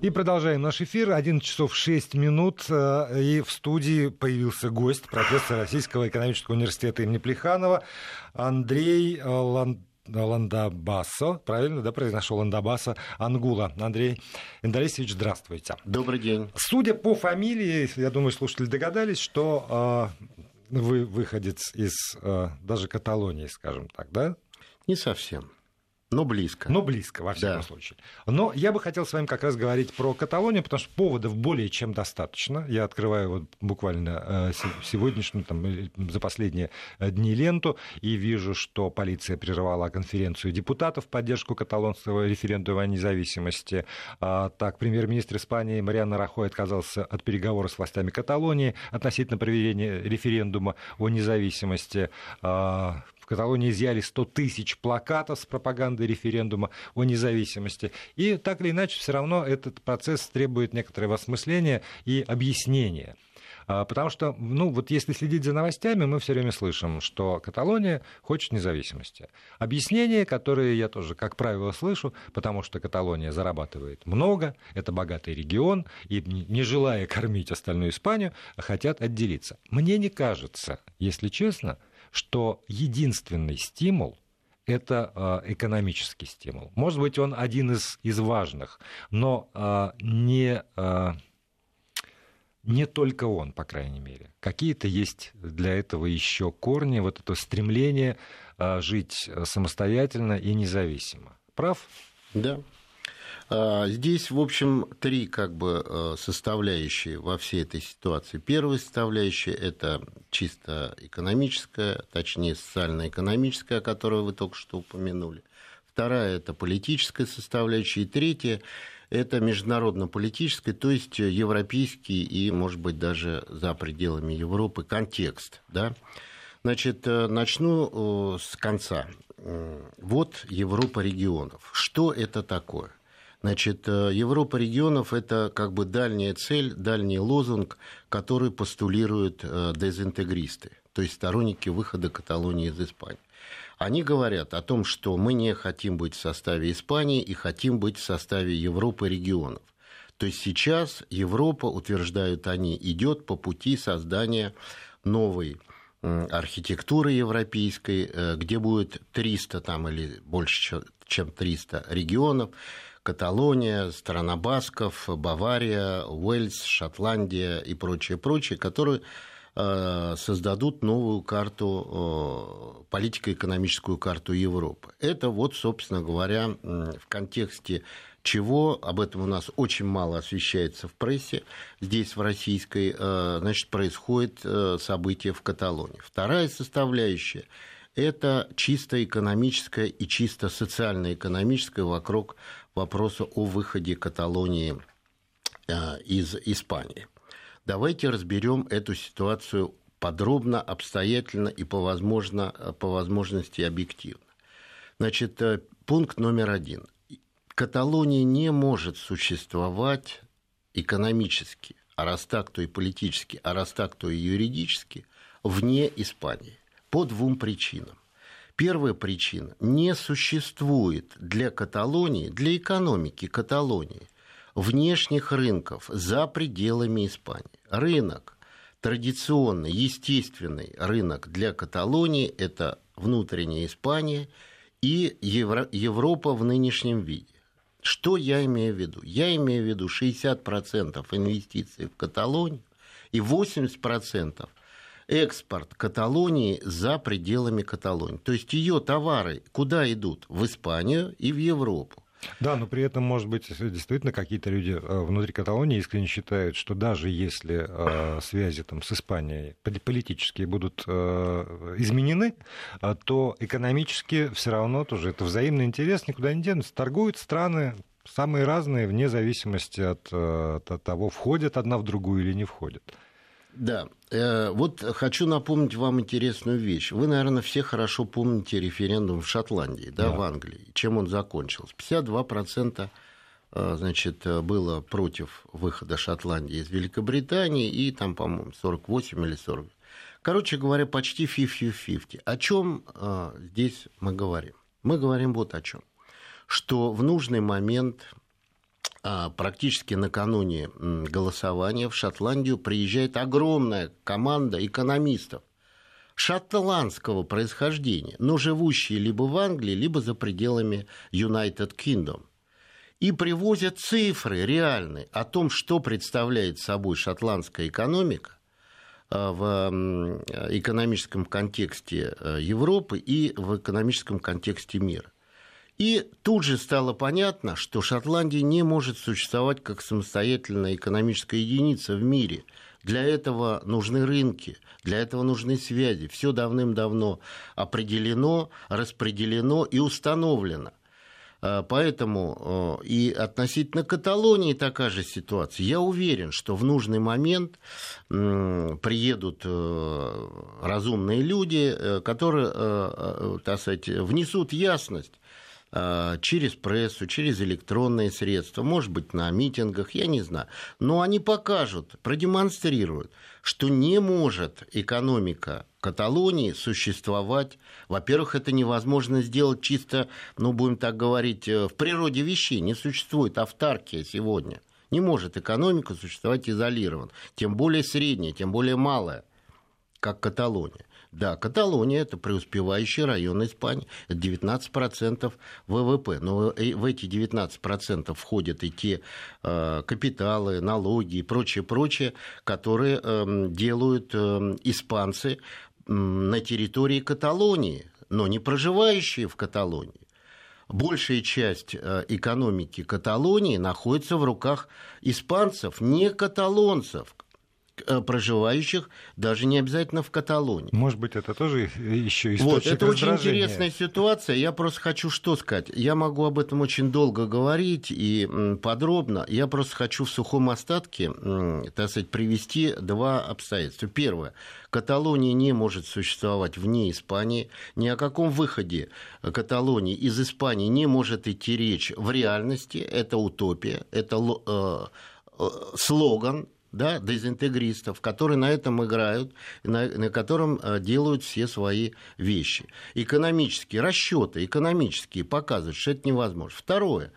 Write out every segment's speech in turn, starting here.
И продолжаем наш эфир. 11 часов 6 минут. Э, и в студии появился гость, профессор Российского экономического университета имени Плеханова Андрей Ланд... Ландабасо, правильно, да, произношу Ландабаса Ангула. Андрей Эндорисович, здравствуйте. Добрый день. Судя по фамилии, я думаю, слушатели догадались, что э, вы выходец из э, даже Каталонии, скажем так, да? Не совсем. Но близко. Но близко, во всяком да. случае. Но я бы хотел с вами как раз говорить про Каталонию, потому что поводов более чем достаточно. Я открываю вот буквально э, сегодняшнюю, там, э, за последние э, дни ленту, и вижу, что полиция прервала конференцию депутатов в поддержку каталонского референдума о независимости. А, так, премьер-министр Испании Мариана Рахой отказался от переговоров с властями Каталонии относительно проведения референдума о независимости. Каталонии изъяли 100 тысяч плакатов с пропагандой референдума о независимости. И так или иначе, все равно этот процесс требует некоторого осмысления и объяснения. А, потому что, ну, вот если следить за новостями, мы все время слышим, что Каталония хочет независимости. Объяснения, которые я тоже, как правило, слышу, потому что Каталония зарабатывает много, это богатый регион, и не желая кормить остальную Испанию, хотят отделиться. Мне не кажется, если честно, что единственный стимул это э, экономический стимул. Может быть, он один из, из важных, но э, не, э, не только он, по крайней мере. Какие-то есть для этого еще корни, вот это стремление жить самостоятельно и независимо. Прав? Да. А, здесь, в общем, три как бы э, составляющие во всей этой ситуации. Первая составляющая – это чисто экономическая, точнее, социально-экономическая, о которой вы только что упомянули. Вторая – это политическая составляющая. И третья – это международно-политическая, то есть европейский и, может быть, даже за пределами Европы контекст. Да? Значит, э, начну э, с конца. Вот Европа регионов. Что это такое? Значит, э, Европа регионов – это как бы дальняя цель, дальний лозунг, который постулируют э, дезинтегристы, то есть сторонники выхода Каталонии из Испании. Они говорят о том, что мы не хотим быть в составе Испании и хотим быть в составе Европы регионов. То есть сейчас Европа, утверждают они, идет по пути создания новой архитектуры европейской, э, где будет 300 там, или больше, чем 300 регионов, Каталония, страна Басков, Бавария, Уэльс, Шотландия и прочее, прочее, которые э, создадут новую карту, э, политико-экономическую карту Европы. Это вот, собственно говоря, в контексте чего, об этом у нас очень мало освещается в прессе, здесь в российской, э, значит, происходит событие в Каталонии. Вторая составляющая – это чисто экономическая и чисто социально-экономическая вокруг вопроса о выходе Каталонии э, из Испании. Давайте разберем эту ситуацию подробно, обстоятельно и по, возможно, по возможности объективно. Значит, э, пункт номер один. Каталония не может существовать экономически, а раз так, то и политически, а раз так, то и юридически, вне Испании. По двум причинам. Первая причина. Не существует для Каталонии, для экономики Каталонии внешних рынков за пределами Испании. Рынок, традиционный, естественный рынок для Каталонии – это внутренняя Испания и Евро, Европа в нынешнем виде. Что я имею в виду? Я имею в виду 60% инвестиций в Каталонию и 80% экспорт Каталонии за пределами Каталонии. То есть ее товары куда идут? В Испанию и в Европу. Да, но при этом, может быть, действительно какие-то люди э, внутри Каталонии искренне считают, что даже если э, связи там, с Испанией политические будут э, изменены, э, то экономически все равно тоже это взаимный интерес, никуда не денутся. Торгуют страны самые разные, вне зависимости от, э, от того, входят одна в другую или не входят. Да, э, вот хочу напомнить вам интересную вещь. Вы, наверное, все хорошо помните референдум в Шотландии, да, да. в Англии. Чем он закончился? 52% э, значит, было против выхода Шотландии из Великобритании, и там, по-моему, 48 или 40. Короче говоря, почти 50-50. О чем э, здесь мы говорим? Мы говорим вот о чем. Что в нужный момент практически накануне голосования в Шотландию приезжает огромная команда экономистов шотландского происхождения, но живущие либо в Англии, либо за пределами United Kingdom. И привозят цифры реальные о том, что представляет собой шотландская экономика а, в экономическом контексте э, Европы и в экономическом контексте мира. И тут же стало понятно, что Шотландия не может существовать как самостоятельная экономическая единица в мире. Для этого нужны рынки, для этого нужны связи. Все давным-давно определено, распределено и установлено. А, поэтому и относительно Каталонии такая же ситуация. Я уверен, что в нужный момент приедут э, разумные люди, э, которые, э, так сказать, внесут ясность через прессу, через электронные средства, может быть, на митингах, я не знаю. Но они покажут, продемонстрируют, что не может экономика Каталонии существовать. Во-первых, это невозможно сделать чисто, ну, будем так говорить, э, в природе вещей. Не существует автаркия сегодня. Не может экономика существовать изолированно. Тем более средняя, тем более малая, как Каталония. Да, Каталония – это преуспевающий район Испании, это 19% ВВП. Но в эти 19% входят и те э, капиталы, налоги и прочее, прочее, которые э, делают э, испанцы на территории Каталонии, но не проживающие в Каталонии большая часть э, экономики Каталонии находится в руках испанцев, не каталонцев. Э, проживающих даже не обязательно в Каталонии. Может быть, это тоже еще источник Вот, это очень интересная ситуация. Я просто хочу что сказать. Я могу об этом очень долго говорить и подробно. Я просто хочу в сухом остатке, так сказать, привести два обстоятельства. Первое. Каталония не может существовать вне Испании. Ни о каком выходе Каталонии из Испании не может идти речь в реальности. Это утопия, это э, э, слоган, да, дезинтегристов, которые на этом играют, на, на котором э, делают все свои вещи. Экономические расчеты, экономические показывают, что это невозможно. Второе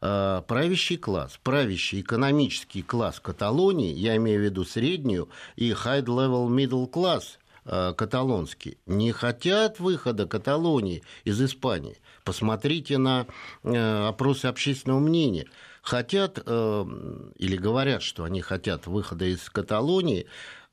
э, правящий класс, правящий экономический класс Каталонии, я имею в виду среднюю и high-level middle class э, каталонский, не хотят выхода Каталонии из Испании. Посмотрите на опросы общественного мнения хотят э, или говорят, что они хотят выхода из Каталонии,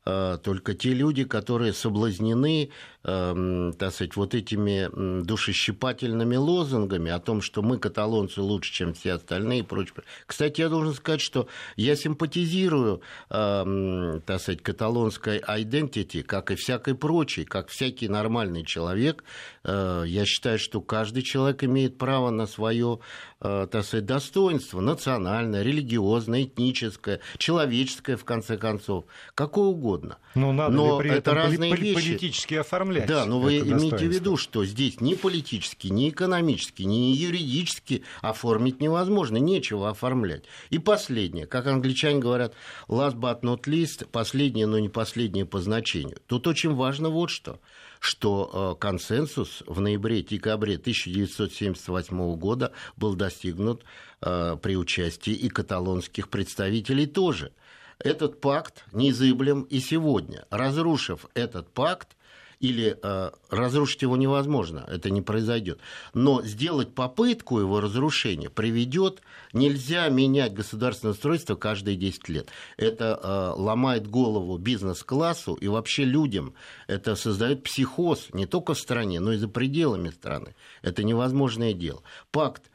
э, только те люди, которые соблазнены так сказать, вот этими душещипательными лозунгами о том, что мы, каталонцы, лучше, чем все остальные и прочее. Кстати, я должен сказать, что я симпатизирую, э, так сказать, каталонской identity, как и всякой прочей, как всякий нормальный человек. Э, я считаю, что каждый человек имеет право на свое, э, так сказать, достоинство, национальное, религиозное, этническое, человеческое, в конце концов, какое угодно. Но, надо Но ли при это разные вещи. политически оформлять оформлять. Да, но вы имеете в виду, что здесь ни политически, ни экономически, ни юридически оформить невозможно, нечего оформлять. И последнее, как англичане говорят, last but not least, последнее, но не последнее по значению. Тут очень важно вот что что э, консенсус в ноябре-декабре 1978 года был достигнут э, при участии и каталонских представителей тоже. Этот пакт незыблем и сегодня. Разрушив этот пакт, или э, разрушить его невозможно, это не произойдет. Но сделать попытку его разрушения приведет, нельзя менять государственное устройство каждые 10 лет. Это э, ломает голову бизнес-классу и вообще людям. Это создает психоз не только в стране, но и за пределами страны. Это невозможное дело. Пакт,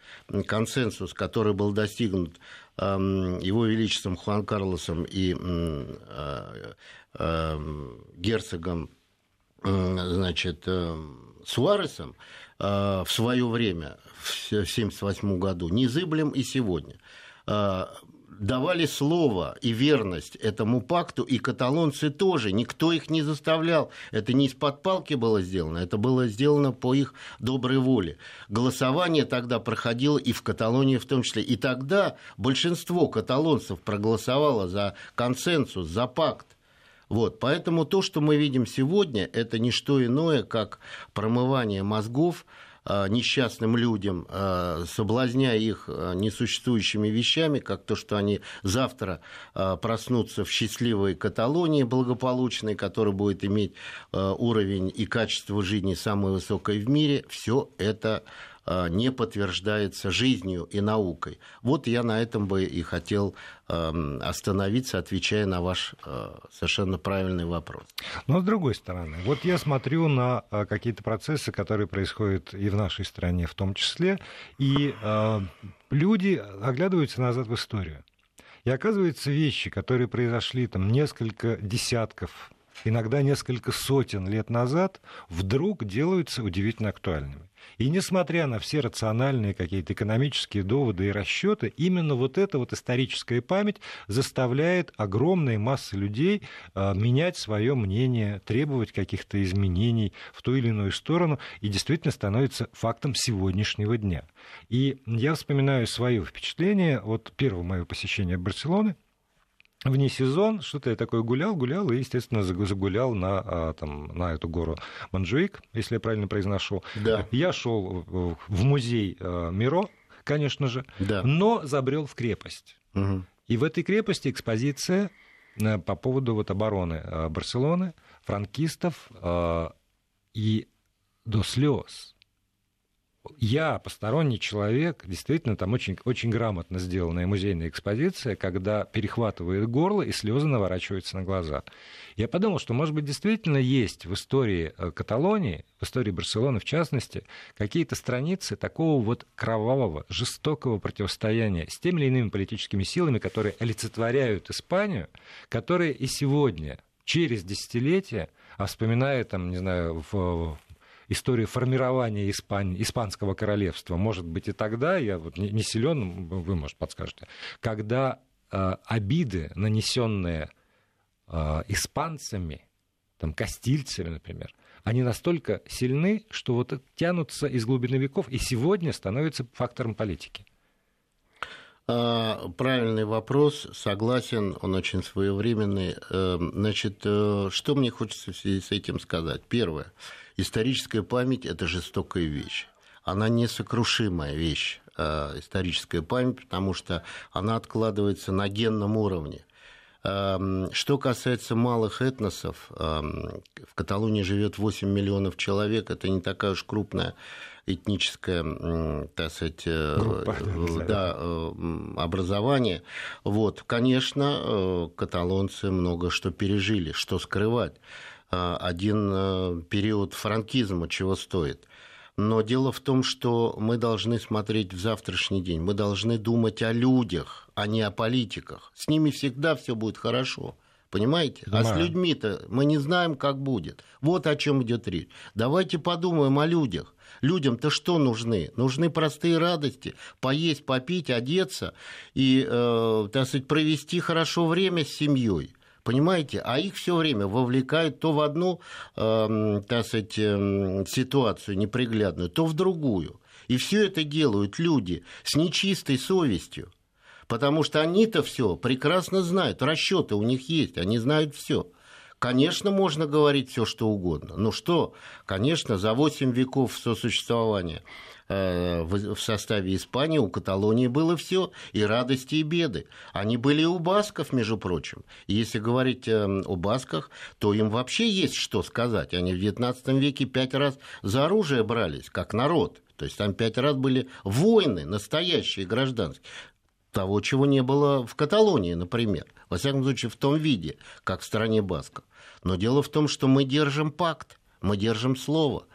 консенсус, который был достигнут эм, его величеством Хуан Карлосом и э, э, герцогом значит, э, Суаресом э, в свое время, в 1978 году, незыблем и сегодня э, давали слово и верность этому пакту, и каталонцы тоже. Никто их не заставлял. Это не из-под палки было сделано, это было сделано по их доброй воле. Голосование тогда проходило и в Каталонии в том числе. И тогда большинство каталонцев проголосовало за консенсус, за пакт. Вот, поэтому то, что мы видим сегодня, это не что иное, как промывание мозгов несчастным людям, соблазняя их несуществующими вещами, как то, что они завтра проснутся в счастливой Каталонии благополучной, которая будет иметь уровень и качество жизни самое высокое в мире, все это не подтверждается жизнью и наукой. Вот я на этом бы и хотел эм, остановиться, отвечая на ваш э, совершенно правильный вопрос. Но с другой стороны, вот я смотрю на э, какие-то процессы, которые происходят и в нашей стране в том числе, и люди оглядываются назад в историю. И оказывается, вещи, которые произошли там несколько десятков, иногда несколько сотен лет назад, вдруг делаются удивительно актуальными. И несмотря на все рациональные какие-то экономические доводы и расчеты, именно вот эта вот историческая память заставляет огромные массы людей а, менять свое мнение, требовать каких-то изменений в ту или иную сторону, и действительно становится фактом сегодняшнего дня. И я вспоминаю свое впечатление от первого моего посещения Барселоны – вне сезон, что-то я такое гулял, гулял, и, естественно, загулял на, а, там, на эту гору Манджуик, если я правильно произношу. Да. Я шел в музей а, Миро, конечно же, да. но забрел в крепость. Угу. И в этой крепости экспозиция э, по поводу вот обороны а, Барселоны, франкистов и до слез я, посторонний человек, действительно, там очень, очень грамотно сделанная музейная экспозиция, когда перехватывает горло и слезы наворачиваются на глаза. Я подумал, что, может быть, действительно есть в истории э, Каталонии, в истории Барселоны в частности, какие-то страницы такого вот кровавого, жестокого противостояния с теми или иными политическими силами, которые олицетворяют Испанию, которые и сегодня, через десятилетия, а вспоминая, там, не знаю, в истории формирования Испань, Испанского королевства, может быть, и тогда, я вот не, не силен, вы, может, подскажете, когда э, обиды, нанесенные э, испанцами, там, кастильцами, например, они настолько сильны, что вот тянутся из глубины веков и сегодня становятся фактором политики. А, правильный вопрос, согласен, он очень своевременный. Эм, значит, э, что мне хочется в связи с этим сказать? Первое. Историческая память – это жестокая вещь. Она несокрушимая вещь, э, историческая память, потому что она откладывается на генном уровне. Эм, что касается малых этносов, эм, в Каталонии живет 8 миллионов человек, это не такая уж крупная этническое, так сказать, э, Группа, да, э, образование. Вот, конечно, каталонцы много что пережили, что скрывать. Э, один э, период франкизма чего стоит. Но дело в том, что мы должны смотреть в завтрашний день, мы должны думать о людях, а не о политиках. С ними всегда все будет хорошо. Понимаете? Понимаю. А с людьми-то мы не знаем, как будет. Вот о чем идет речь. Давайте подумаем о людях. Людям-то что нужны? Нужны простые радости, поесть, попить, одеться и, э, так сказать, провести хорошо время с семьей. Понимаете? А их все время вовлекают то в одну, э, так сказать, э, ситуацию неприглядную, то в другую. И все это делают люди с нечистой совестью. Потому что они-то все прекрасно знают, расчеты у них есть, они знают все. Конечно, можно говорить все, что угодно. Но что? Конечно, за 8 веков сосуществования в составе Испании, у Каталонии было все, и радости, и беды. Они были и у басков, между прочим. И если говорить э, о басках, то им вообще есть что сказать. Они в XIX веке пять раз за оружие брались, как народ. То есть там пять раз были войны, настоящие гражданские того, чего не было в Каталонии, например. Во всяком случае, в том виде, как в стране Басков. Но дело в том, что мы держим пакт, мы держим слово.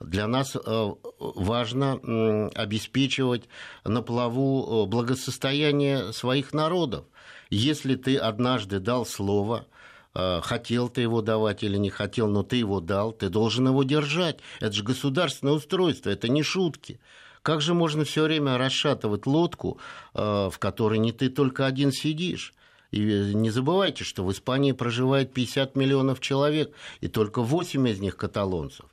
Для нас э, важно обеспечивать на плаву э, благосостояние своих народов. Если ты однажды дал слово, э, хотел ты его давать или не хотел, но ты его дал, ты должен его держать. Это же государственное устройство, это не шутки. Как же можно все время расшатывать лодку, в которой не ты только один сидишь? И не забывайте, что в Испании проживает 50 миллионов человек, и только 8 из них каталонцев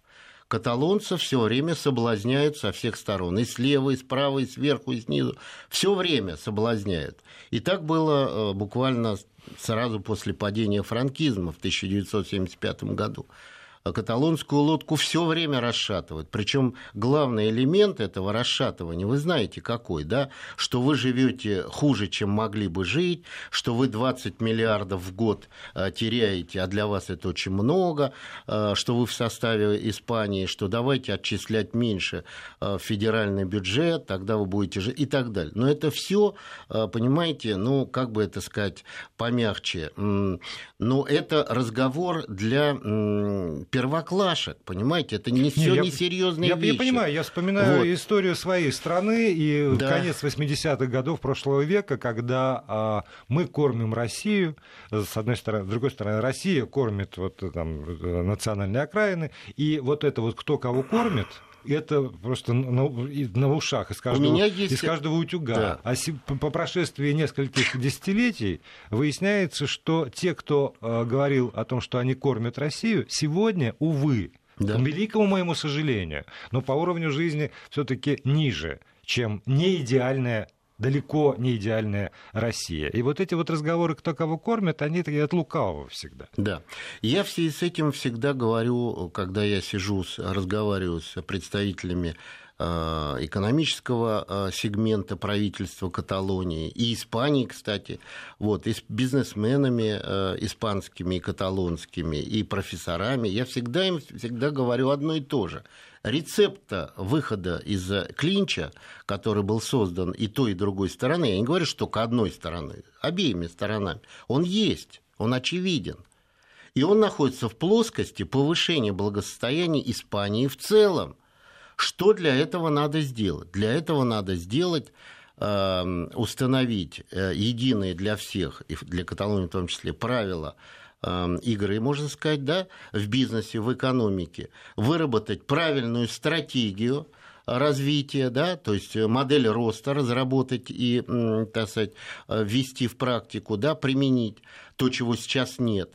каталонцев все время соблазняют со всех сторон. И слева, и справа, и сверху, и снизу. Все время соблазняют. И так было э, буквально сразу после падения франкизма в 1975 году. Каталонскую лодку все время расшатывают. Причем главный элемент этого расшатывания, вы знаете какой, да, что вы живете хуже, чем могли бы жить, что вы 20 миллиардов в год э, теряете, а для вас это очень много, э, что вы в составе Испании, что давайте отчислять меньше в федеральный бюджет, тогда вы будете жить и так далее. Но это все, понимаете, ну, как бы это сказать, помягче, но это разговор для первоклашек, понимаете, это не все не, несерьезные я, вещи. Я понимаю, я вспоминаю вот. историю своей страны и да. конец 80-х годов прошлого века, когда а, мы кормим Россию, с одной стороны, с другой стороны, Россия кормит вот там национальные окраины, и вот это вот кто кого кормит, это просто на, на ушах из каждого, У меня есть... из каждого утюга. Да. А по прошествии нескольких десятилетий выясняется, что те, кто э, говорил о том, что они кормят Россию, сегодня, увы, да. к великому моему сожалению, но по уровню жизни все-таки ниже, чем неидеальная далеко не идеальная Россия. И вот эти вот разговоры, кто кого кормит, они такие от лукавого всегда. Да. Я в связи с этим всегда говорю, когда я сижу, разговариваю с представителями экономического э, сегмента правительства Каталонии и Испании, кстати, вот, и с бизнесменами э, испанскими и каталонскими, и профессорами, я всегда им всегда говорю одно и то же – рецепта выхода из клинча, который был создан и той, и другой стороны, я не говорю, что только одной стороны, обеими сторонами, он есть, он очевиден. И он находится в плоскости повышения благосостояния Испании в целом. Что для этого надо сделать? Для этого надо сделать эм, установить э, единые для всех, и для Каталонии в том числе, правила Эм, игры, можно сказать, да, в бизнесе, в экономике, выработать правильную стратегию развития, да, то есть модель роста разработать и, так сказать, ввести в практику, да, применить то, чего сейчас нет,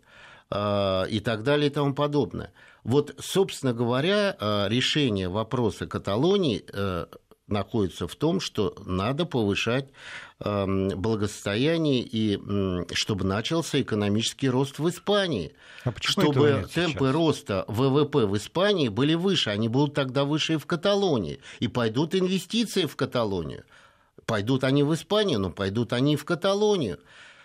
э, и так далее и тому подобное. Вот, собственно говоря, э, решение вопроса Каталонии э, находится в том, что надо повышать эм, благосостояние и чтобы начался экономический рост в Испании. А чтобы темпы сейчас? роста ВВП в Испании были выше, они будут тогда выше и в Каталонии, и пойдут инвестиции в Каталонию. Пойдут они в Испанию, но пойдут они и в Каталонию.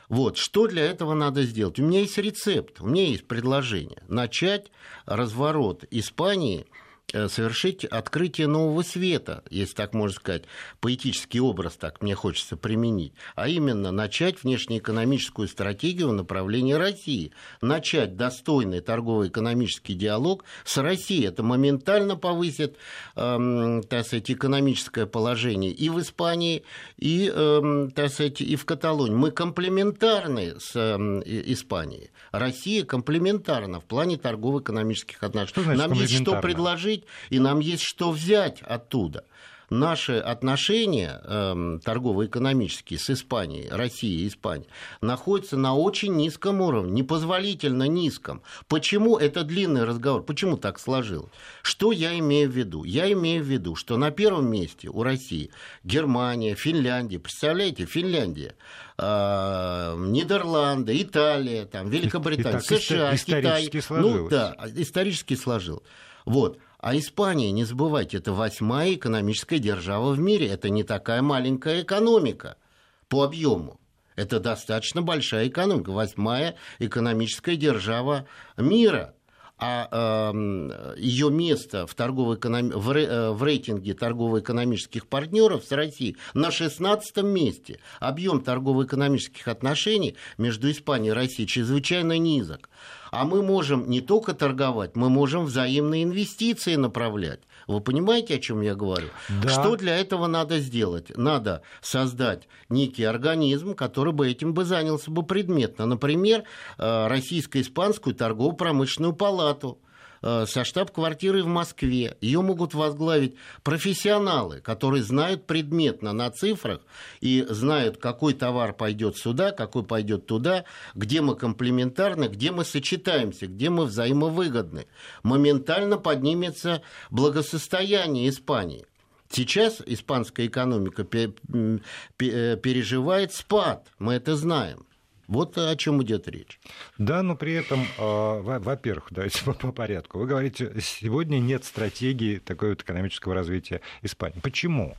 Вот, что для этого надо сделать? У меня есть рецепт, у меня есть предложение. Начать разворот Испании – совершить открытие нового света, если так можно сказать, поэтический образ так мне хочется применить, а именно начать внешнеэкономическую стратегию в направлении России, начать достойный торгово-экономический диалог с Россией. Это моментально повысит, эм, так сказать, экономическое положение и в Испании, и, эм, так сказать, и в Каталонии. Мы комплементарны с эм, Испанией. Россия комплементарна в плане торгово-экономических отношений. Нам есть что предложить жить, и нам есть что взять оттуда наши отношения э, торгово-экономические с Испанией, Россией и Испанией, находятся на очень низком уровне, непозволительно низком. Почему это длинный разговор? Почему так сложилось? Что я имею в виду? Я имею в виду, что на первом месте у России Германия, Финляндия, представляете, Финляндия, э, Нидерланды, Италия, там, Великобритания, Итак, США, Китай. Сложилось. Ну да, исторически сложилось. Вот. А Испания, не забывайте, это восьмая экономическая держава в мире. Это не такая маленькая экономика по объему. Это достаточно большая экономика, восьмая экономическая держава мира. А э, ее место в, торгово-эконом... в, ре... Э, в рейтинге торгово-экономических партнеров с Россией на 16 месте. Объем торгово-экономических отношений между Испанией и Россией чрезвычайно низок. А мы можем не только торговать, мы можем взаимные инвестиции направлять. Вы понимаете, о чем я говорю? Да. Что для этого надо сделать? Надо создать некий организм, который бы этим бы занялся бы предметно. Например, э, российско-испанскую торгово-промышленную палату со штаб-квартирой в Москве. Ее могут возглавить профессионалы, которые знают предметно на цифрах и знают, какой товар пойдет сюда, какой пойдет туда, где мы комплементарны, где мы сочетаемся, где мы взаимовыгодны. Моментально поднимется благосостояние Испании. Сейчас испанская экономика э, переживает спад, мы это знаем. Вот о чем идет речь. Да, но при этом, э, во-первых, давайте по, по порядку. Вы говорите, сегодня нет стратегии такой вот экономического развития Испании. Почему?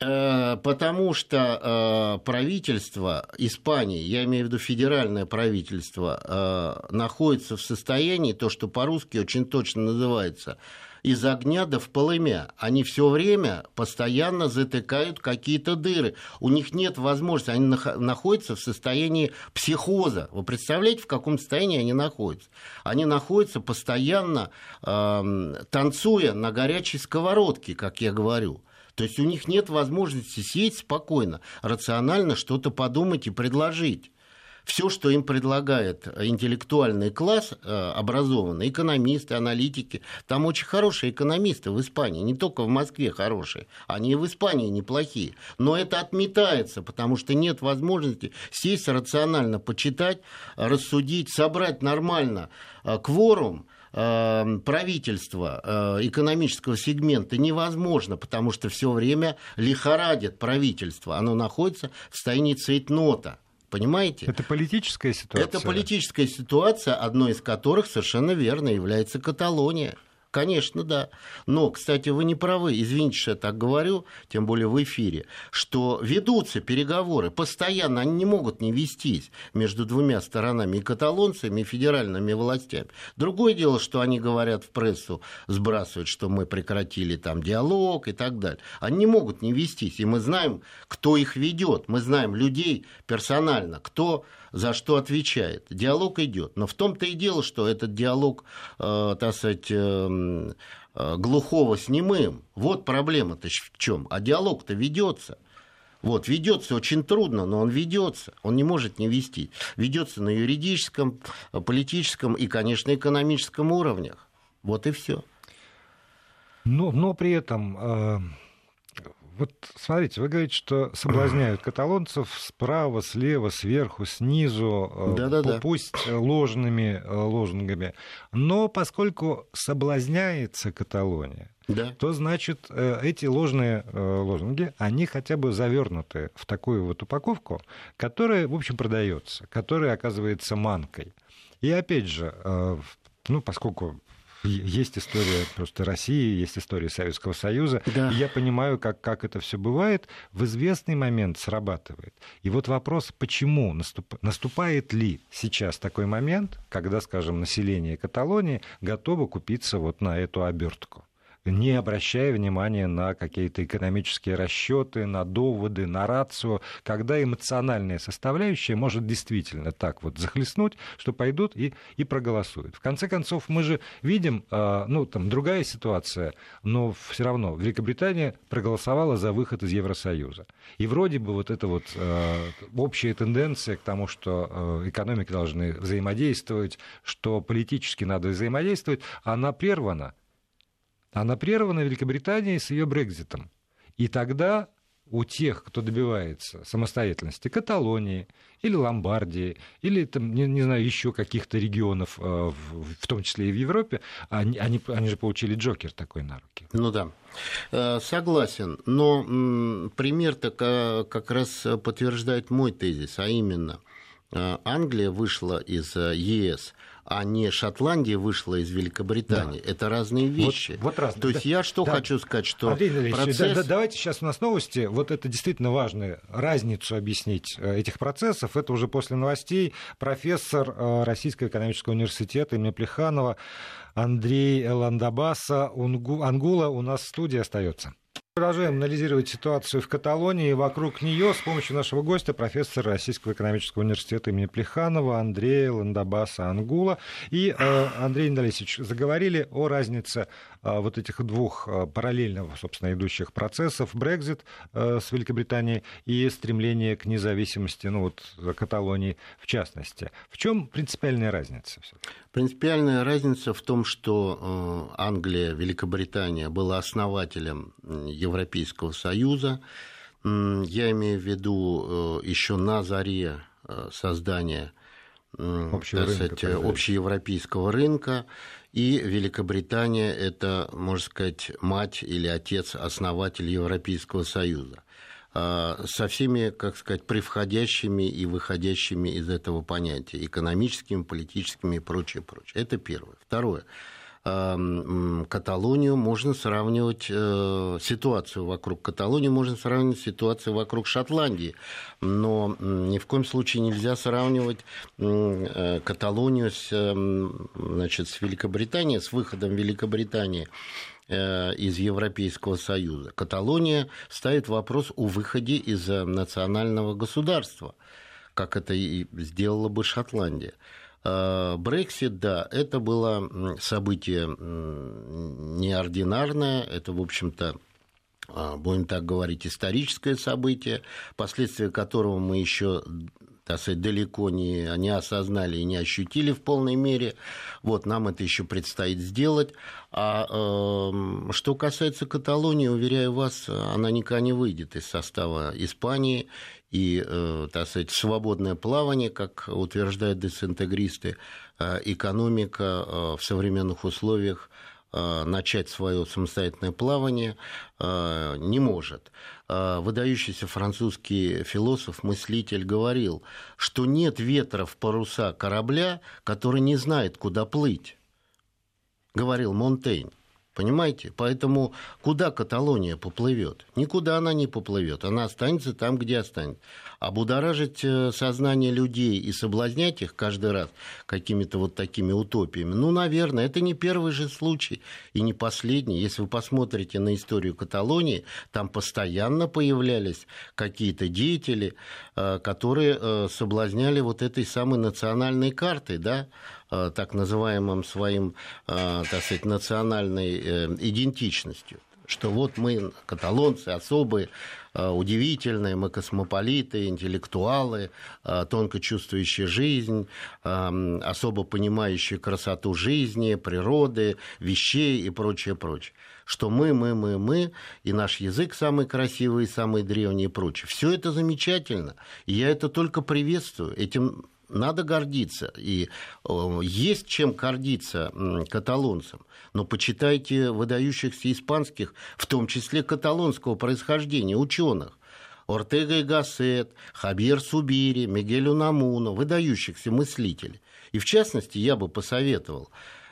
Э, потому что э, правительство Испании, я имею в виду федеральное правительство, э, находится в состоянии, то, что по-русски очень точно называется, из огня до в полымя. Они все время постоянно затыкают какие-то дыры. У них нет возможности, они находятся в состоянии психоза. Вы представляете, в каком состоянии они находятся? Они находятся постоянно э, танцуя на горячей сковородке, как я говорю. То есть у них нет возможности сесть спокойно, рационально что-то подумать и предложить все, что им предлагает интеллектуальный класс э, образованный, экономисты, аналитики, там очень хорошие экономисты в Испании, не только в Москве хорошие, они и в Испании неплохие. Но это отметается, потому что нет возможности сесть рационально, почитать, рассудить, собрать нормально э, кворум, э, правительства экономического сегмента невозможно, потому что все время лихорадит правительство. Оно находится в состоянии цейтнота. Понимаете? Это политическая ситуация. Это политическая ситуация, одной из которых совершенно верно является Каталония. Конечно, да. Но, кстати, вы не правы, извините, что я так говорю, тем более в эфире, что ведутся переговоры постоянно, они не могут не вестись между двумя сторонами, и каталонцами, и федеральными властями. Другое дело, что они говорят в прессу, сбрасывают, что мы прекратили там диалог и так далее. Они не могут не вестись, и мы знаем, кто их ведет, мы знаем людей персонально, кто за что отвечает. Диалог идет. Но в том-то и дело, что этот диалог, э, так сказать, э, глухого с немым. Вот проблема-то в чем. А диалог-то ведется. Вот, ведется очень трудно, но он ведется, он не может не вести. Ведется на юридическом, политическом и, конечно, экономическом уровнях. Вот и все. Но, но при этом э, вот смотрите, вы говорите, что соблазняют каталонцев справа, слева, сверху, снизу, да -да -да. пусть ложными э, лозунгами. Но поскольку соблазняется Каталония, да. то значит э, эти ложные э, лозунги, они хотя бы завернуты в такую вот упаковку, которая, в общем, продается, которая оказывается манкой. И опять же, ну, поскольку есть история просто России, есть история Советского Союза. Да. И я понимаю, как, как это все бывает. В известный момент срабатывает. И вот вопрос, почему наступ, наступает ли сейчас такой момент, когда, скажем, население Каталонии готово купиться вот на эту обертку? Не обращая внимания на какие-то экономические расчеты, на доводы, на рацию, когда эмоциональная составляющая может действительно так вот захлестнуть, что пойдут и, и проголосуют. В конце концов, мы же видим, а, ну, там другая ситуация, но все равно Великобритания проголосовала за выход из Евросоюза. И вроде бы вот эта вот а, общая тенденция к тому, что а, экономики должны взаимодействовать, что политически надо взаимодействовать, она прервана она прервана Великобританией с ее Брекзитом. И тогда у тех, кто добивается самостоятельности Каталонии или Ломбардии, или, там, не, не знаю, еще каких-то регионов, э, в, том числе и в Европе, они, они, они же получили Джокер такой на руки. Ну да. Э, согласен, но пример-то как раз подтверждает мой тезис, а именно э, Англия вышла из ЕС а не Шотландия вышла из Великобритании. Да. Это разные вещи. Вот, вот разные. То есть да, я что да. хочу сказать, что Андрей процесс... да, да, давайте сейчас у нас новости. Вот это действительно важно, разницу объяснить э, этих процессов. Это уже после новостей. Профессор э, Российского экономического университета имени Плеханова Андрей Ландабаса Ангула у нас в студии остается. Продолжаем анализировать ситуацию в Каталонии и вокруг нее с помощью нашего гостя, профессора Российского экономического университета имени Плеханова Андрея Ландабаса Ангула. И э, Андрей Индалисович, заговорили о разнице вот этих двух э, параллельно, собственно, идущих процессов. Брекзит э, с Великобританией и стремление к независимости, ну вот Каталонии в частности. В чем принципиальная разница? Принципиальная разница в том, что Англия, Великобритания была основателем Европейского Союза. Я имею в виду э, еще на заре э, создания Общего рынка, сказать, общеевропейского рынка. И Великобритания – это, можно сказать, мать или отец, основатель Европейского Союза. со всеми, как сказать, превходящими и выходящими из этого понятия, экономическими, политическими и прочее, прочее. Это первое. Второе. Каталонию можно сравнивать, э, ситуацию вокруг Каталонии можно сравнивать с ситуацией вокруг Шотландии, но ни в коем случае нельзя сравнивать э, Каталонию с, значит, с Великобританией, с выходом Великобритании э, из Европейского Союза. Каталония ставит вопрос о выходе из национального государства, как это и сделала бы Шотландия. Э, Брексит, да, это было событие неординарное, это, в общем-то, э, будем так говорить, историческое событие, последствия которого мы еще так сказать, далеко не, не осознали и не ощутили в полной мере. Вот, нам это еще предстоит сделать. А э, что касается Каталонии, уверяю вас, она никогда не выйдет из состава Испании и, э, так сказать, свободное плавание, как утверждают десинтегристы, э, экономика э, в современных условиях начать свое самостоятельное плавание не может. Выдающийся французский философ, мыслитель говорил, что нет ветра в паруса корабля, который не знает, куда плыть. Говорил Монтейн. Понимаете? Поэтому куда Каталония поплывет? Никуда она не поплывет. Она останется там, где останется. А будоражить э, сознание людей и соблазнять их каждый раз какими-то вот такими утопиями, ну, наверное, это не первый же случай и не последний. Если вы посмотрите на историю Каталонии, там постоянно появлялись какие-то деятели, э, которые э, соблазняли вот этой самой национальной картой, да, так называемым своим, э, так сказать, национальной э, идентичностью что вот мы, каталонцы, особые, удивительные, мы космополиты, интеллектуалы, тонко чувствующие жизнь, особо понимающие красоту жизни, природы, вещей и прочее, прочее. Что мы, мы, мы, мы, и наш язык самый красивый, самый древний и прочее. Все это замечательно, и я это только приветствую. Этим надо гордиться. И э, есть чем гордиться каталонцам. Но почитайте выдающихся испанских, в том числе каталонского происхождения, ученых. Ортега и Гассет, Хабьер Субири, Мигель Унамуно, выдающихся мыслителей. И в частности, я бы посоветовал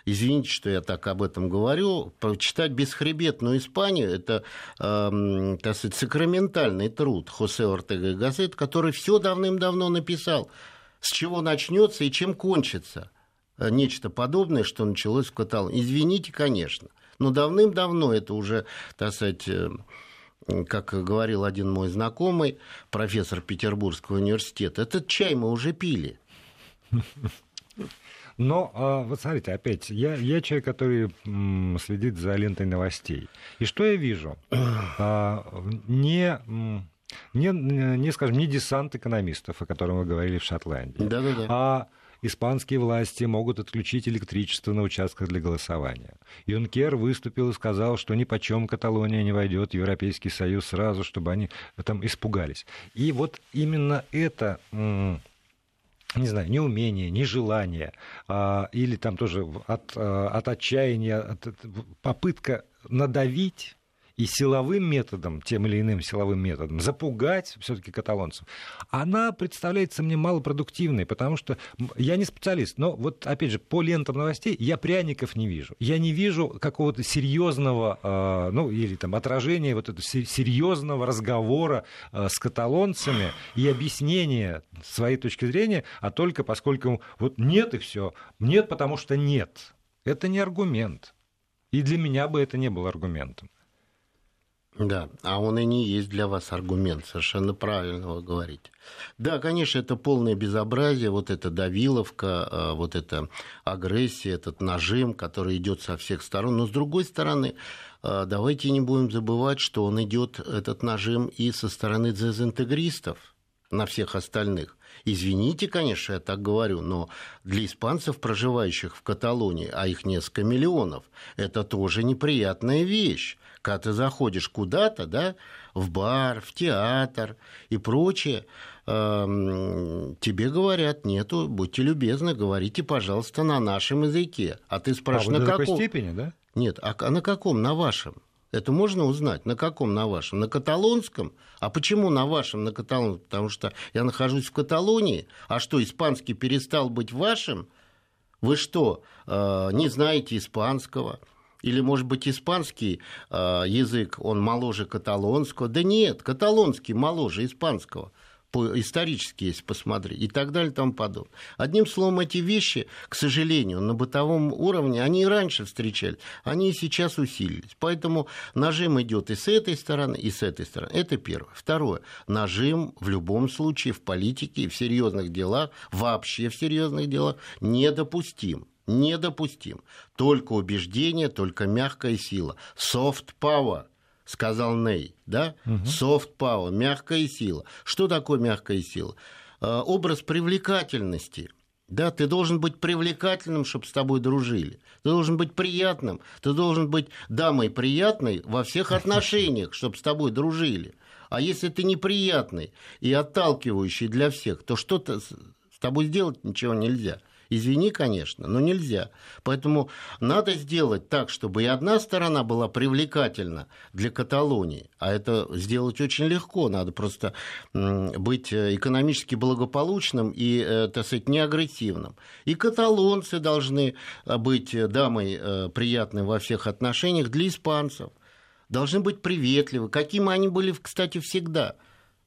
извините, что я так об этом говорю, прочитать «Бесхребетную Испанию» – это, э, так сказать, сакраментальный труд Хосе Ортега и Гассет, который все давным-давно написал – с чего начнется и чем кончится э, нечто подобное, что началось в Каталонии. Извините, конечно, но давным-давно это уже, так сказать, э, как говорил один мой знакомый, профессор Петербургского университета, этот чай мы уже пили. Но а, вот смотрите, опять, я, я человек, который следит за лентой новостей. И что я вижу? А, не не, не, скажем, не десант экономистов, о котором вы говорили в Шотландии, Да-да-да. а испанские власти могут отключить электричество на участках для голосования. Юнкер выступил и сказал, что ни почем Каталония не войдет в Европейский Союз сразу, чтобы они там испугались. И вот именно это не знаю, неумение, нежелание, а, или там тоже от, а, от отчаяния, от, попытка надавить и силовым методом, тем или иным силовым методом, запугать все-таки каталонцев, она представляется мне малопродуктивной, потому что я не специалист, но вот опять же по лентам новостей я пряников не вижу. Я не вижу какого-то серьезного, а, ну или там отражения вот этого серьезного разговора а, с каталонцами и объяснения своей точки зрения, а только поскольку вот нет и все, нет, потому что нет. Это не аргумент. И для меня бы это не был аргументом. Да, а он и не есть для вас аргумент, совершенно правильно вы говорите. Да, конечно, это полное безобразие, вот эта давиловка, а, вот эта агрессия, этот нажим, который идет со всех сторон. Но с другой стороны, а, давайте не будем забывать, что он идет, этот нажим, и со стороны дезинтегристов на всех остальных. Извините, конечно, я так говорю, но для испанцев, проживающих в Каталонии, а их несколько миллионов, это тоже неприятная вещь когда ты заходишь куда-то, да, в бар, в театр и прочее, тебе говорят, нету, будьте любезны, говорите, пожалуйста, на нашем языке. А ты спрашиваешь, а, на каком? степени, да? Нет, а на каком? На вашем. Это можно узнать. На каком на вашем? На каталонском? А почему на вашем, на каталонском? Потому что я нахожусь в Каталонии. А что, испанский перестал быть вашим? Вы что, э, не знаете испанского? Или, может быть, испанский э, язык, он моложе каталонского? Да нет, каталонский моложе испанского исторически, если посмотреть, и так далее и тому подобное. Одним словом, эти вещи, к сожалению, на бытовом уровне, они и раньше встречались, они и сейчас усилились. Поэтому нажим идет и с этой стороны, и с этой стороны. Это первое. Второе. Нажим в любом случае в политике в серьезных делах, вообще в серьезных делах, недопустим недопустим. Только убеждение, только мягкая сила. Soft power – сказал Ней, да? Soft power, мягкая сила. Что такое мягкая сила? Э, образ привлекательности. Да, ты должен быть привлекательным, чтобы с тобой дружили. Ты должен быть приятным. Ты должен быть дамой приятной во всех отношениях, чтобы с тобой дружили. А если ты неприятный и отталкивающий для всех, то что-то с тобой сделать ничего нельзя. Извини, конечно, но нельзя. Поэтому надо сделать так, чтобы и одна сторона была привлекательна для Каталонии, а это сделать очень легко. Надо просто быть экономически благополучным и, э, так сказать, неагрессивным. И каталонцы должны э, быть дамой э, приятной во всех отношениях для испанцев. Должны быть приветливы, какими они были, кстати, всегда –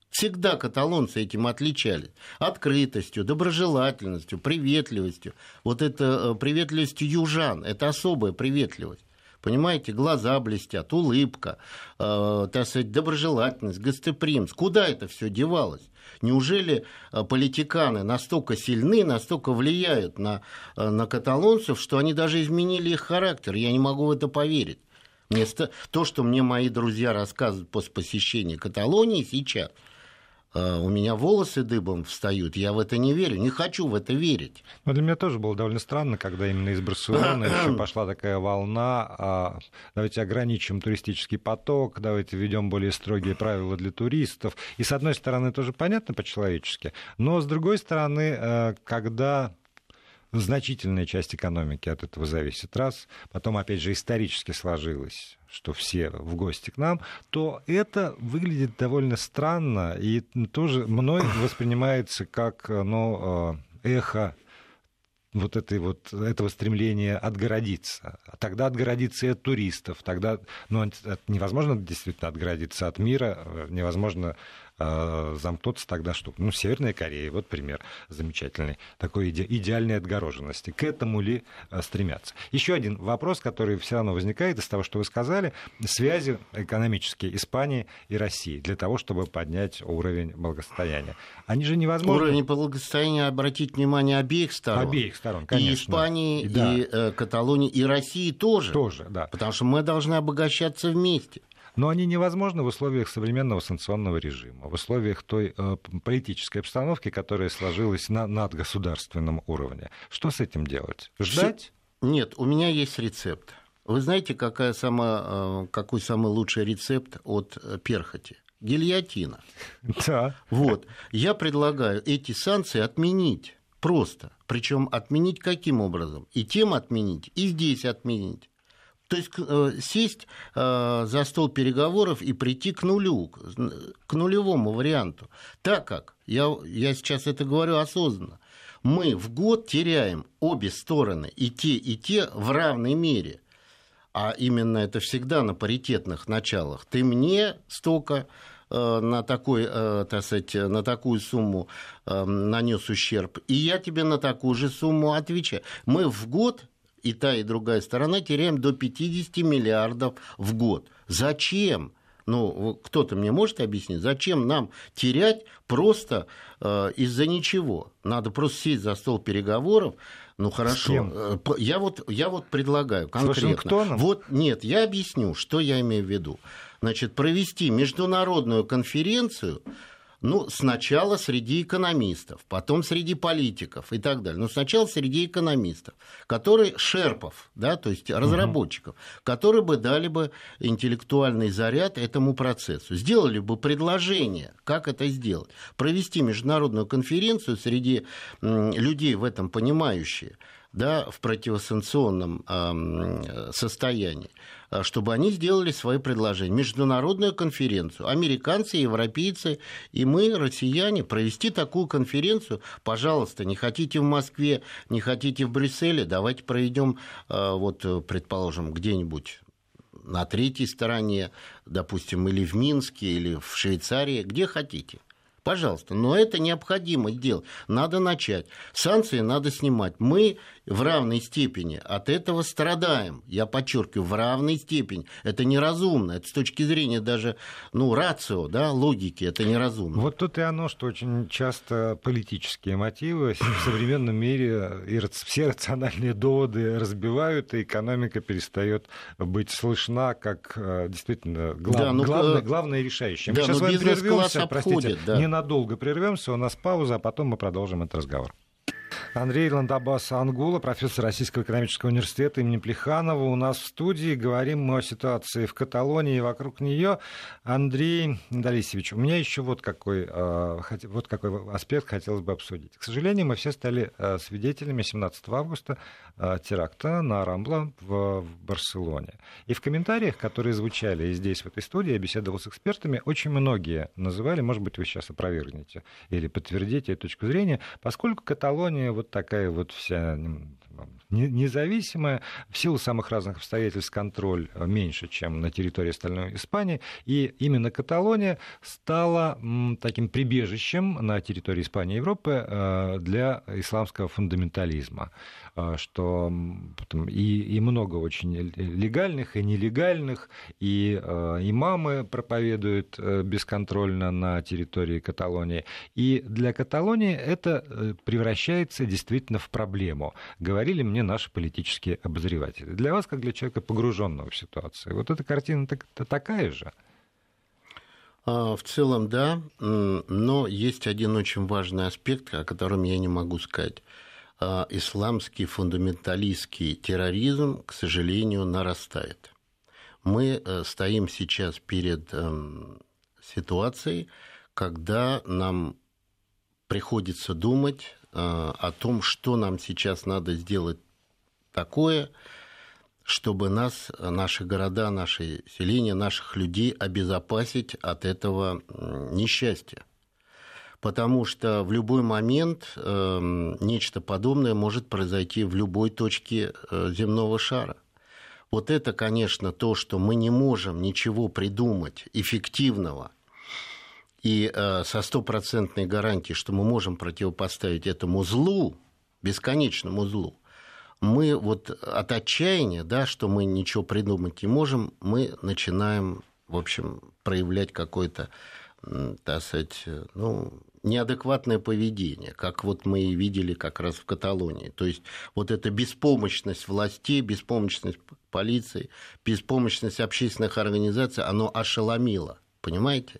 Всегда каталонцы этим отличались. Открытостью, доброжелательностью, приветливостью. Вот это э, приветливость южан, это особая приветливость. Понимаете, глаза блестят, улыбка, э, так сказать, доброжелательность, гостеприимство. Куда это все девалось? Неужели э, политиканы настолько сильны, настолько влияют на, э, на каталонцев, что они даже изменили их характер? Я не могу в это поверить. Вместо то, что мне мои друзья рассказывают после посещения Каталонии сейчас – у меня волосы дыбом встают, я в это не верю, не хочу в это верить. Но для меня тоже было довольно странно, когда именно из Барселоны еще пошла такая волна, а, давайте ограничим туристический поток, давайте введем более строгие правила для туристов. И с одной стороны тоже понятно по-человечески, но с другой стороны, э, когда значительная часть экономики от этого зависит, раз, потом, опять же, исторически сложилось, что все в гости к нам, то это выглядит довольно странно и тоже мной воспринимается как ну, э, эхо вот, этой вот этого стремления отгородиться. Тогда отгородиться и от туристов, тогда ну, невозможно действительно отгородиться от мира, э, невозможно замкнуться тогда, что... Ну, Северная Корея, вот пример замечательный, такой иде, идеальной отгороженности. К этому ли э, стремятся? Еще один вопрос, который все равно возникает из того, что вы сказали, связи экономические Испании и России для того, чтобы поднять уровень благосостояния. Они же невозможно... Уровень благосостояния, обратить внимание, обеих сторон. Обеих сторон, конечно. И Испании, да. и э, Каталонии, и России тоже. Тоже, да. Потому что мы должны обогащаться вместе но они невозможны в условиях современного санкционного режима, в условиях той э, политической обстановки, которая сложилась на надгосударственном уровне. Что с этим делать? Ждать? Нет, у меня есть рецепт. Вы знаете, какая самая, э, какой самый лучший рецепт от э, перхоти? Гильотина. Да. Вот. Я предлагаю эти санкции отменить просто. Причем отменить каким образом? И тем отменить, и здесь отменить. То есть э, сесть э, за стол переговоров и прийти к нулю, к нулевому варианту. Так как, я, я сейчас это говорю осознанно, мы в год теряем обе стороны, и те, и те в равной мере. А именно это всегда на паритетных началах. Ты мне столько э, на, такой, так сказать, на такую сумму нанес ущерб, и я тебе на такую же сумму отвечаю. Мы в год и та, и другая сторона теряем до 50 миллиардов в год. Зачем? Ну, кто-то мне может объяснить, зачем нам терять просто э, из-за ничего? Надо просто сесть за стол переговоров. Ну хорошо, э, я вот, я вот предлагаю конкретно. Вот нет, я объясню, что я имею в виду. Значит, провести международную конференцию ну, сначала среди экономистов, потом среди политиков и так далее. Но сначала среди экономистов, которые шерпов, да, то есть разработчиков, угу. которые бы дали бы интеллектуальный заряд этому процессу, сделали бы предложение, как это сделать, провести международную конференцию среди людей в этом понимающие, да, в противосанкционном э, состоянии, чтобы они сделали свои предложения. Международную конференцию. Американцы, европейцы и мы, россияне, провести такую конференцию. Пожалуйста, не хотите в Москве, не хотите в Брюсселе, давайте проведем, вот, предположим, где-нибудь на третьей стороне, допустим, или в Минске, или в Швейцарии, где хотите. Пожалуйста, но это необходимо сделать. Надо начать. Санкции надо снимать. Мы в равной степени от этого страдаем. Я подчеркиваю, в равной степени. Это неразумно. Это с точки зрения даже ну, рацио, да, логики, это неразумно. Вот тут и оно, что очень часто политические мотивы в современном мире все рациональные доводы разбивают, и экономика перестает быть слышна как э, действительно глав... да, ну, главное, главное решающее. Мы да, сейчас с вами прервемся, простите, да. ненадолго прервемся, у нас пауза, а потом мы продолжим этот разговор. Андрей Ландабас Ангула, профессор Российского экономического университета имени Плеханова. У нас в студии говорим мы о ситуации в Каталонии и вокруг нее. Андрей Далисевич, у меня еще вот какой, а, вот какой аспект хотелось бы обсудить. К сожалению, мы все стали а, свидетелями 17 августа а, теракта на Рамбла в Барселоне. И в комментариях, которые звучали здесь, в этой студии, я беседовал с экспертами, очень многие называли, может быть, вы сейчас опровергнете или подтвердите эту точку зрения, поскольку Каталония Испания вот такая вот вся независимая, в силу самых разных обстоятельств контроль э, меньше, чем на территории остальной Испании, и именно Каталония стала таким прибежищем на территории Испании и Европы э, для исламского фундаментализма. А, что и, и много очень легальных и нелегальных, и э, имамы проповедуют э, бесконтрольно на территории Каталонии. И для Каталонии это э, превращается действительно в проблему, говорили мне наши политические обозреватели. Для вас, как для человека, погруженного в ситуацию, вот эта картина такая же? А, в целом, да, но есть один очень важный аспект, о котором я не могу сказать. А, исламский фундаменталистский терроризм, к сожалению, нарастает. Мы э, стоим сейчас перед эм, ситуацией, когда нам приходится думать э, о том, что нам сейчас надо сделать такое, чтобы нас, наши города, наши селения, наших людей обезопасить от этого несчастья потому что в любой момент э, нечто подобное может произойти в любой точке э, земного шара. Вот это, конечно, то, что мы не можем ничего придумать эффективного и э, со стопроцентной гарантией, что мы можем противопоставить этому злу, бесконечному злу, мы вот от отчаяния, да, что мы ничего придумать не можем, мы начинаем, в общем, проявлять какой-то, так сказать, ну, неадекватное поведение, как вот мы и видели как раз в Каталонии. То есть вот эта беспомощность властей, беспомощность полиции, беспомощность общественных организаций, оно ошеломило, понимаете?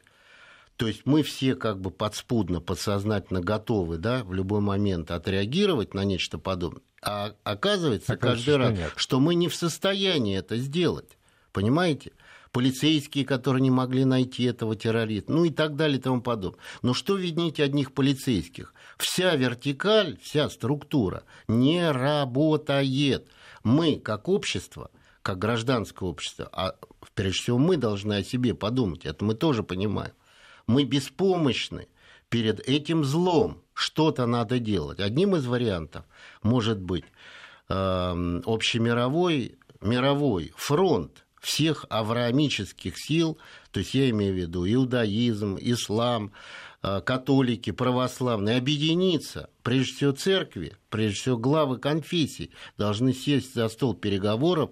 То есть мы все как бы подспудно, подсознательно готовы да, в любой момент отреагировать на нечто подобное. А оказывается, оказывается каждый раз, нет. что мы не в состоянии это сделать. Понимаете? полицейские, которые не могли найти этого террориста, ну и так далее и тому подобное. Но что винить одних полицейских? Вся вертикаль, вся структура не работает. Мы, как общество, как гражданское общество, а прежде всего мы должны о себе подумать, это мы тоже понимаем. Мы беспомощны перед этим злом, что-то надо делать. Одним из вариантов может быть э, общемировой мировой фронт всех авраамических сил, то есть я имею в виду иудаизм, ислам, э, католики, православные, объединиться. Прежде всего церкви, прежде всего главы конфессий должны сесть за стол переговоров,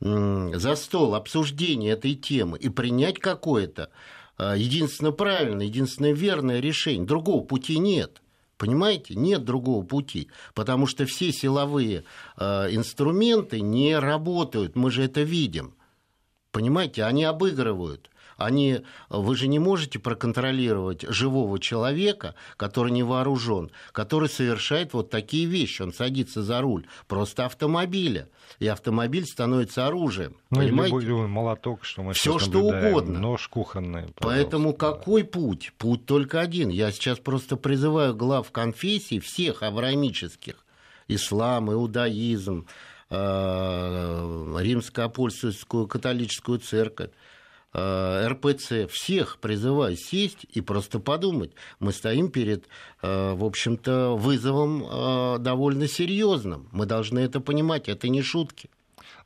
за стол обсуждения этой темы и принять какое-то э, единственно правильное, единственно верное решение. Другого пути нет. Понимаете, нет другого пути, потому что все силовые э, инструменты не работают, мы же это видим. Понимаете, они обыгрывают. Они, вы же не можете проконтролировать живого человека, который не вооружен, который совершает вот такие вещи. Он садится за руль просто автомобиля, и автомобиль становится оружием. Ну, понимаете? Любой, молоток, что мы Все что угодно. Нож кухонный. Поэтому какой путь? Путь только один. Я сейчас просто призываю глав конфессий всех авраамических ислам, иудаизм, э, римско-апостольскую католическую церковь, РПЦ, всех призываю сесть и просто подумать. Мы стоим перед, э, в общем-то, вызовом довольно серьезным. Мы должны это понимать, это не шутки.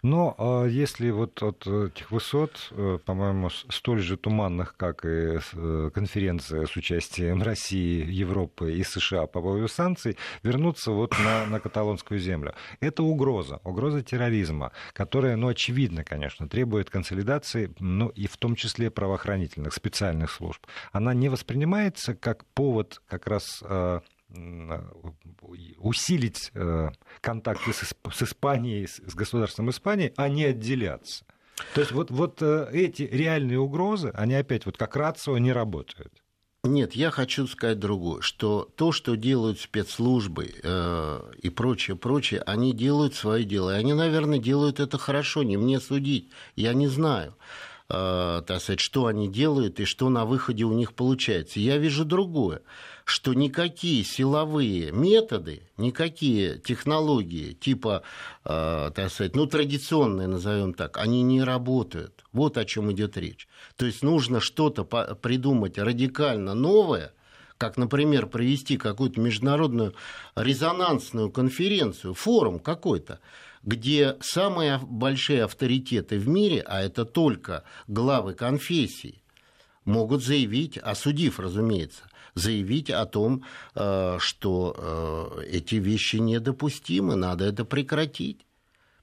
Но а, если вот от этих высот, э, по-моему, столь же туманных, как и э, конференция с участием России, Европы и США по поводу санкций, вернуться вот на, на каталонскую землю, это угроза, угроза терроризма, которая, ну, очевидно, конечно, требует консолидации, ну, и в том числе правоохранительных, специальных служб. Она не воспринимается как повод как раз а, усилить э, контакты с Испанией, с государством Испании, а не отделяться. То есть вот, вот э, эти реальные угрозы, они опять вот как рацио не работают. Нет, я хочу сказать другое, что то, что делают спецслужбы э, и прочее, прочее, они делают свое дело. И они, наверное, делают это хорошо, не мне судить, я не знаю. Э, так сказать, что они делают и что на выходе у них получается. Я вижу другое, что никакие силовые методы, никакие технологии типа, э, так сказать, ну, традиционные, назовем так, они не работают. Вот о чем идет речь. То есть нужно что-то придумать радикально новое, как, например, провести какую-то международную резонансную конференцию, форум какой-то, где самые большие авторитеты в мире, а это только главы конфессий, могут заявить, осудив, разумеется, заявить о том, э, что э, эти вещи недопустимы, надо это прекратить.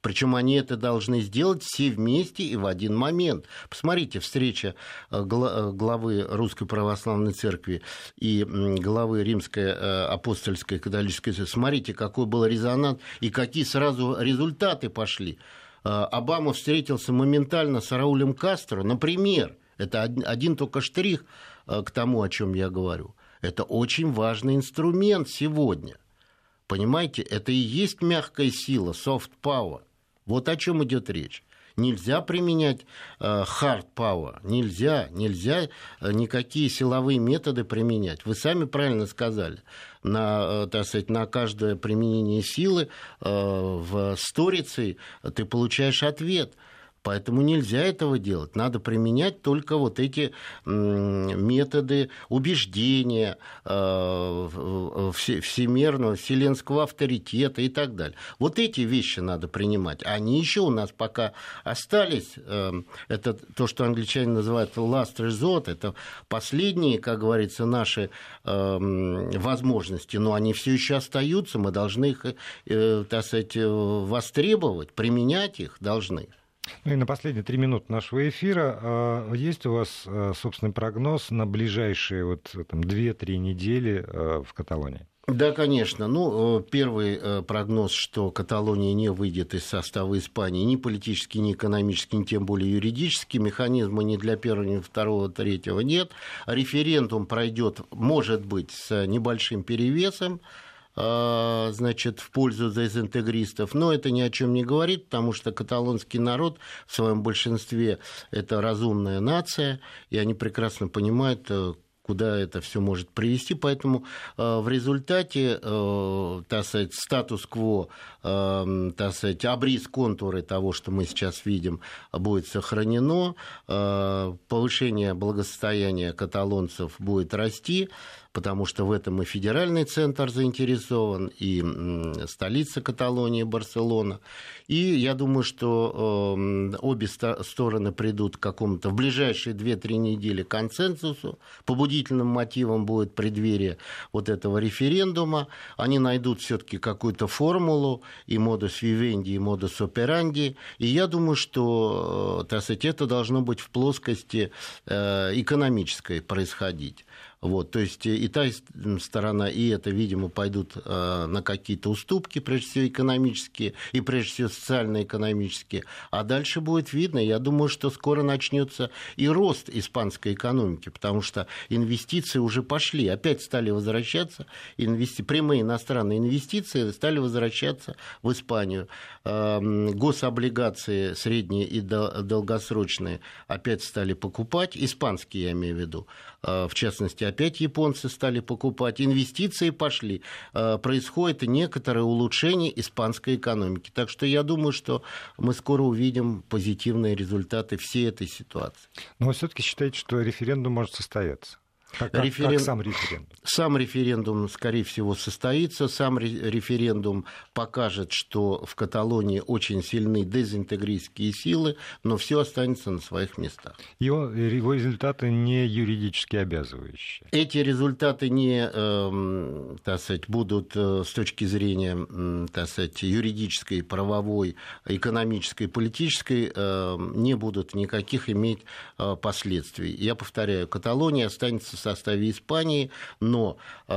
Причем они это должны сделать все вместе и в один момент. Посмотрите, встреча э, главы Русской Православной Церкви и главы Римской апостольской католической церкви. Смотрите, какой был резонанс и какие сразу результаты пошли. Обама встретился моментально с Раулем Кастро, например. Это один только штрих к тому, о чем я говорю. Это очень важный инструмент сегодня. Понимаете, это и есть мягкая сила, soft power. Вот о чем идет речь. Нельзя применять э, hard power, нельзя, нельзя э, никакие силовые методы применять. Вы сами правильно сказали, на, э, так сказать, на каждое применение силы в сторицей ты получаешь ответ – Поэтому нельзя этого делать. Надо применять только вот эти методы убеждения э, всемирного, вселенского авторитета и так далее. Вот эти вещи надо принимать. Они еще у нас пока остались. Э, это то, что англичане называют last resort. Это последние, как говорится, наши э, возможности. Но они все еще остаются. Мы должны их, так сказать, востребовать, применять их должны. Ну и на последние три минуты нашего эфира а, есть у вас а, собственный прогноз на ближайшие вот там две-три недели а, в Каталонии? Да, конечно. Ну, э, первый э, прогноз, что Каталония не выйдет из состава Испании ни политически, ни экономически, ни тем более юридически. Механизма ни для первого, ни второго, третьего нет. Референдум пройдет, может быть, с небольшим перевесом. А, значит, в пользу дезинтегристов. Но это ни о чем не говорит, потому что каталонский народ в своем большинстве это разумная нация, и они прекрасно понимают, э, куда это все может привести. Поэтому э, в результате, э, статус-кво, э, так контуры того, что мы сейчас видим, будет сохранено, э, повышение благосостояния каталонцев будет расти, потому что в этом и федеральный центр заинтересован, и столица Каталонии, Барселона. И я думаю, что эм, обе стороны придут к какому-то в ближайшие 2-3 недели консенсусу. Побудительным мотивом будет преддверие вот этого референдума. Они найдут все-таки какую-то формулу и модус вивенди, и модус операнди. И я думаю, что э, так сказать, это должно быть в плоскости э, экономической происходить. Вот, то есть и та сторона, и это, видимо, пойдут э, на какие-то уступки, прежде всего экономические, и прежде всего социально-экономические. А дальше будет видно, я думаю, что скоро начнется и рост испанской экономики, потому что инвестиции уже пошли, опять стали возвращаться, инвести... прямые иностранные инвестиции стали возвращаться в Испанию. Эм, гособлигации средние и долгосрочные опять стали покупать, испанские, я имею в виду, э, в частности, опять японцы стали покупать, инвестиции пошли, э, происходит некоторое улучшение испанской экономики. Так что я думаю, что мы скоро увидим позитивные результаты всей этой ситуации. Но вы все-таки считаете, что референдум может состояться? Как, как, Референ... как сам референдум? Сам референдум, скорее всего, состоится. Сам референдум покажет, что в Каталонии очень сильны дезинтегристские силы, но все останется на своих местах. Его, его результаты не юридически обязывающие? Эти результаты не, э, так сказать, будут э, с точки зрения, так сказать, юридической, правовой, экономической, политической, э, не будут никаких иметь э, последствий. Я повторяю, Каталония останется составе Испании, но э,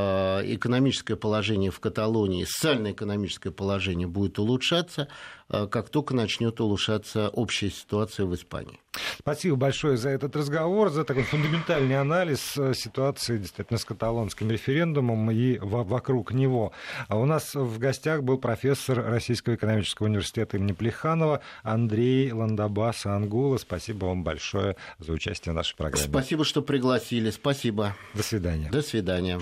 экономическое положение в Каталонии, социально-экономическое положение будет улучшаться, как только начнет улучшаться общая ситуация в Испании. Спасибо большое за этот разговор, за такой фундаментальный анализ э, ситуации действительно с каталонским референдумом и вокруг него. А у нас в гостях был профессор Российского экономического университета имени Плеханова Андрей Ландабас Ангула. Спасибо вам большое за участие в нашей программе. Спасибо, что пригласили. Спасибо. До свидания. До свидания.